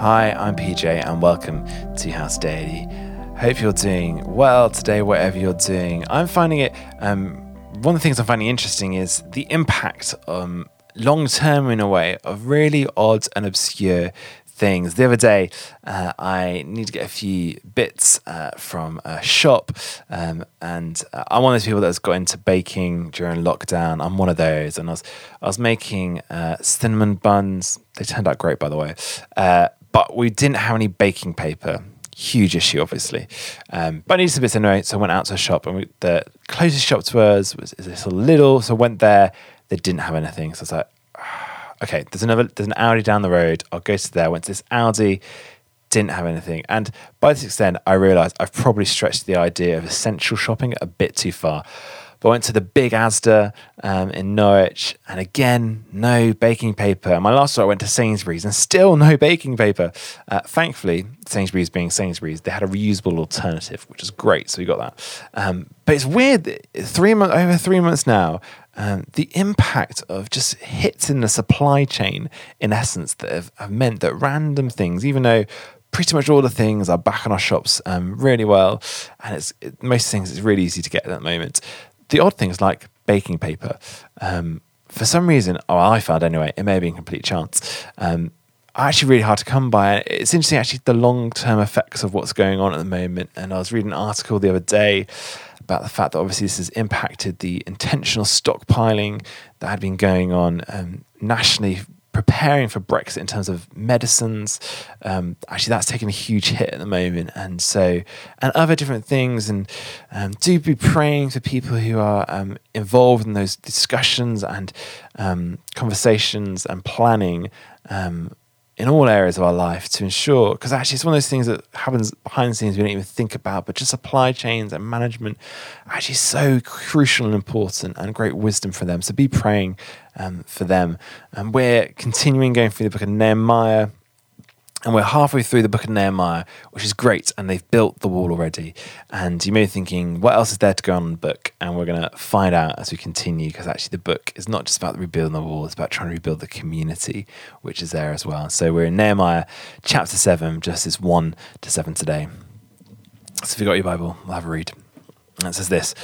Hi, I'm PJ, and welcome to House Daily. Hope you're doing well today, whatever you're doing. I'm finding it, um, one of the things I'm finding interesting is the impact um, long term, in a way, of really odd and obscure things. The other day, uh, I need to get a few bits uh, from a shop, um, and uh, I'm one of those people that's got into baking during lockdown. I'm one of those, and I was I was making uh, cinnamon buns. They turned out great, by the way, uh, but we didn't have any baking paper. Huge issue, obviously. Um, but I needed some bits anyway, so I went out to a shop, and we, the closest shop to us was this little. So I went there. They didn't have anything, so I was like, okay, there's another, there's an Aldi down the road. I'll go to there. Went to this Aldi, didn't have anything. And by this extent, I realized I've probably stretched the idea of essential shopping a bit too far. But I went to the big Asda um, in Norwich, and again, no baking paper. My last store, I went to Sainsbury's, and still no baking paper. Uh, thankfully, Sainsbury's being Sainsbury's, they had a reusable alternative, which is great. So we got that. Um, but it's weird. Three months over three months now, um, the impact of just hits in the supply chain, in essence, that have, have, meant that random things, even though pretty much all the things are back in our shops um, really well, and it's it, most things it's really easy to get at that moment the odd things like baking paper. Um, for some reason, or I found anyway, it may have been complete chance. Um, actually really hard to come by. It's interesting, actually, the long term effects of what's going on at the moment. And I was reading an article the other day about the fact that obviously this has impacted the intentional stockpiling that had been going on um, nationally preparing for Brexit in terms of medicines. Um, actually, that's taken a huge hit at the moment, and so and other different things. And um, do be praying for people who are um, involved in those discussions and um, conversations and planning um, in all areas of our life to ensure, because actually it's one of those things that happens behind the scenes we don't even think about, but just supply chains and management actually so crucial and important and great wisdom for them. So be praying um, for them. And we're continuing going through the book of Nehemiah. And we're halfway through the book of Nehemiah, which is great. And they've built the wall already. And you may be thinking, what else is there to go on in the book? And we're going to find out as we continue, because actually the book is not just about rebuilding the wall, it's about trying to rebuild the community, which is there as well. So we're in Nehemiah chapter 7, just 1 to 7 today. So if you've got your Bible, we'll have a read. And it says this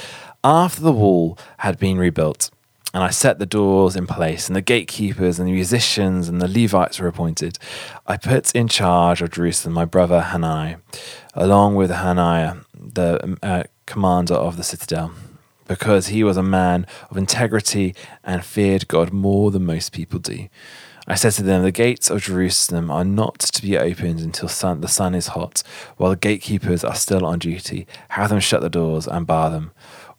After the wall had been rebuilt, and I set the doors in place, and the gatekeepers and the musicians and the Levites were appointed. I put in charge of Jerusalem my brother Hanani, along with Hananiah, the uh, commander of the citadel, because he was a man of integrity and feared God more than most people do. I said to them, The gates of Jerusalem are not to be opened until sun, the sun is hot, while the gatekeepers are still on duty. Have them shut the doors and bar them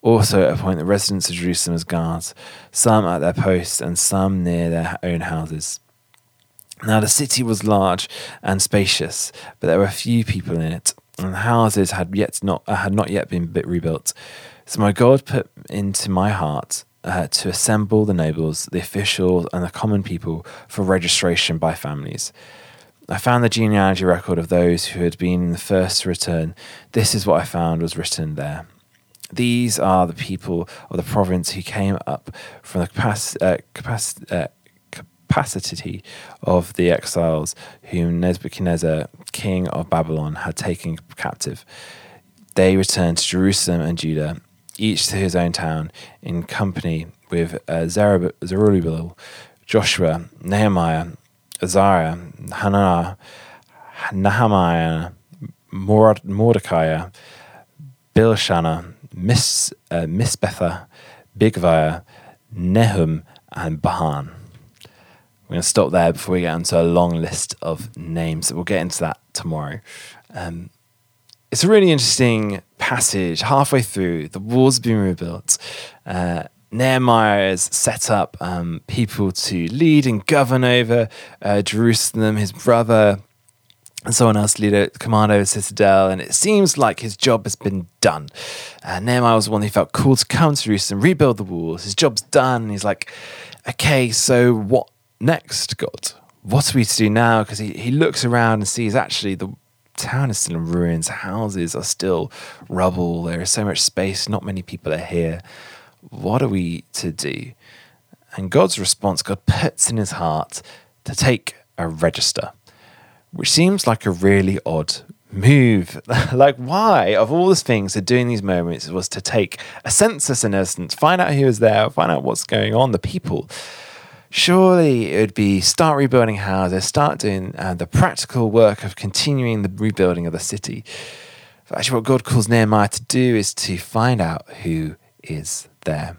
also appoint the residents of Jerusalem as guards, some at their posts and some near their own houses. Now the city was large and spacious, but there were few people in it, and the houses had yet not uh, had not yet been rebuilt. So my God put into my heart uh, to assemble the nobles, the officials, and the common people for registration by families. I found the genealogy record of those who had been the first to return. This is what I found was written there. These are the people of the province who came up from the uh, capac- uh, capacity of the exiles whom Nebuchadnezzar, king of Babylon, had taken captive. They returned to Jerusalem and Judah, each to his own town, in company with uh, Zerubbabel, Joshua, Nehemiah, Azariah, Hananiah, Nehemiah, Mordecai, Bilshana, Miss, uh, Misbetha, Bigvaya, Nehum, and Bahan. We're going to stop there before we get into a long list of names. We'll get into that tomorrow. Um, it's a really interesting passage. Halfway through, the walls being rebuilt. Uh, Nehemiah has set up um, people to lead and govern over uh, Jerusalem. His brother and someone else lead a command over Citadel, and it seems like his job has been done. Uh, Nehemiah was the one who felt called to come to Jerusalem, rebuild the walls. His job's done. And he's like, okay, so what next, God? What are we to do now? Because he, he looks around and sees actually the town is still in ruins, houses are still rubble, there is so much space, not many people are here. What are we to do? And God's response, God puts in his heart to take a register which seems like a really odd move. like, why, of all the things to do in these moments, was to take a census in essence, find out who was there, find out what's going on, the people. Surely it would be start rebuilding houses, start doing uh, the practical work of continuing the rebuilding of the city. But actually, what God calls Nehemiah to do is to find out who is there.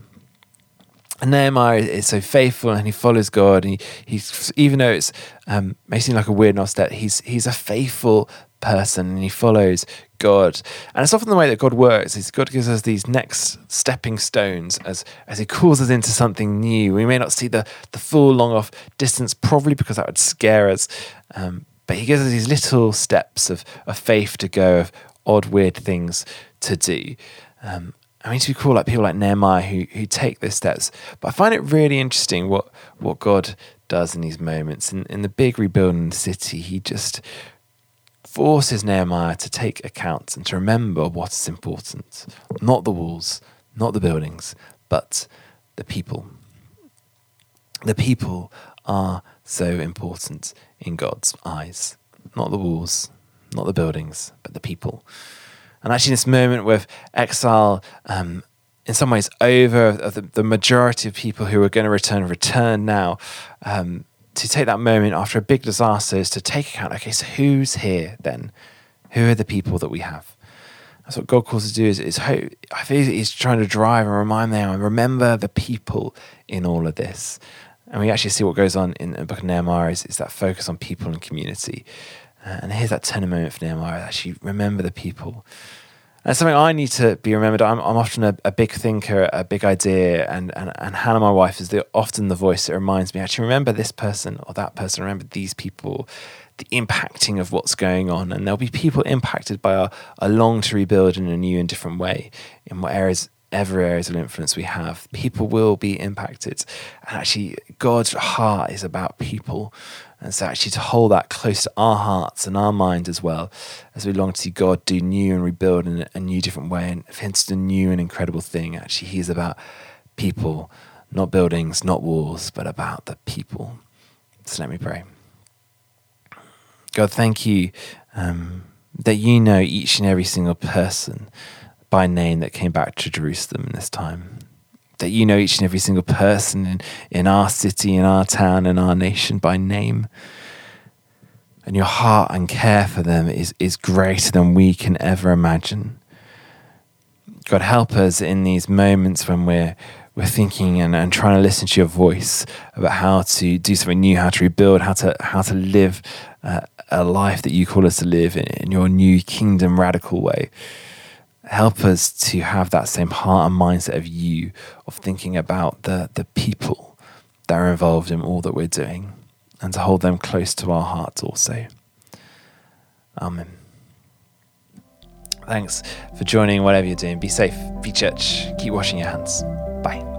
And Nehemiah is so faithful and he follows God. And he, he's even though it's um, may seem like a weird step, he's he's a faithful person and he follows God. And it's often the way that God works is God gives us these next stepping stones as as he calls us into something new. We may not see the the full long off distance, probably because that would scare us. Um, but he gives us these little steps of, of faith to go, of odd, weird things to do. Um, I mean, to be cool like people like Nehemiah who who take those steps. But I find it really interesting what what God does in these moments. In in the big rebuilding the city, he just forces Nehemiah to take account and to remember what is important. Not the walls, not the buildings, but the people. The people are so important in God's eyes. Not the walls, not the buildings, but the people. And actually, this moment with exile, um, in some ways, over the, the, majority of people who are going to return return now. Um, to take that moment after a big disaster is to take account. Okay, so who's here then? Who are the people that we have? That's what God calls us to do. Is, is hope. I He's trying to drive and remind them and remember the people in all of this. And we actually see what goes on in the book of Nehemiah is, is that focus on people and community. Uh, and here's that turning moment for Nehemiah. Actually, remember the people. And something I need to be remembered. I'm, I'm often a, a, big thinker, a big idea, and, and, and Hannah, my wife, is the, often the voice that reminds me. Actually, remember this person or that person. Remember these people. The impacting of what's going on, and there'll be people impacted by our long to rebuild in a new and different way in what areas ever areas of influence we have, people will be impacted. And actually, God's heart is about people. And so, actually, to hold that close to our hearts and our mind as well, as we long to see God do new and rebuild in a new, different way, and for Him new and incredible thing. Actually, He's about people, not buildings, not walls, but about the people. So, let me pray. God, thank you um, that you know each and every single person by name that came back to Jerusalem in this time. That you know each and every single person in, in our city, in our town, in our nation by name. And your heart and care for them is, is greater than we can ever imagine. God, help us in these moments when we're, we're thinking and, and trying to listen to your voice about how to do something new, how to rebuild, how to, how to live uh, a life that you call us to live in, in your new kingdom radical way help us to have that same heart and mindset of you, of thinking about the, the people that are involved in all that we're doing, and to hold them close to our hearts also. Amen. Thanks for joining, whatever you're doing. Be safe, be church, keep washing your hands. Bye.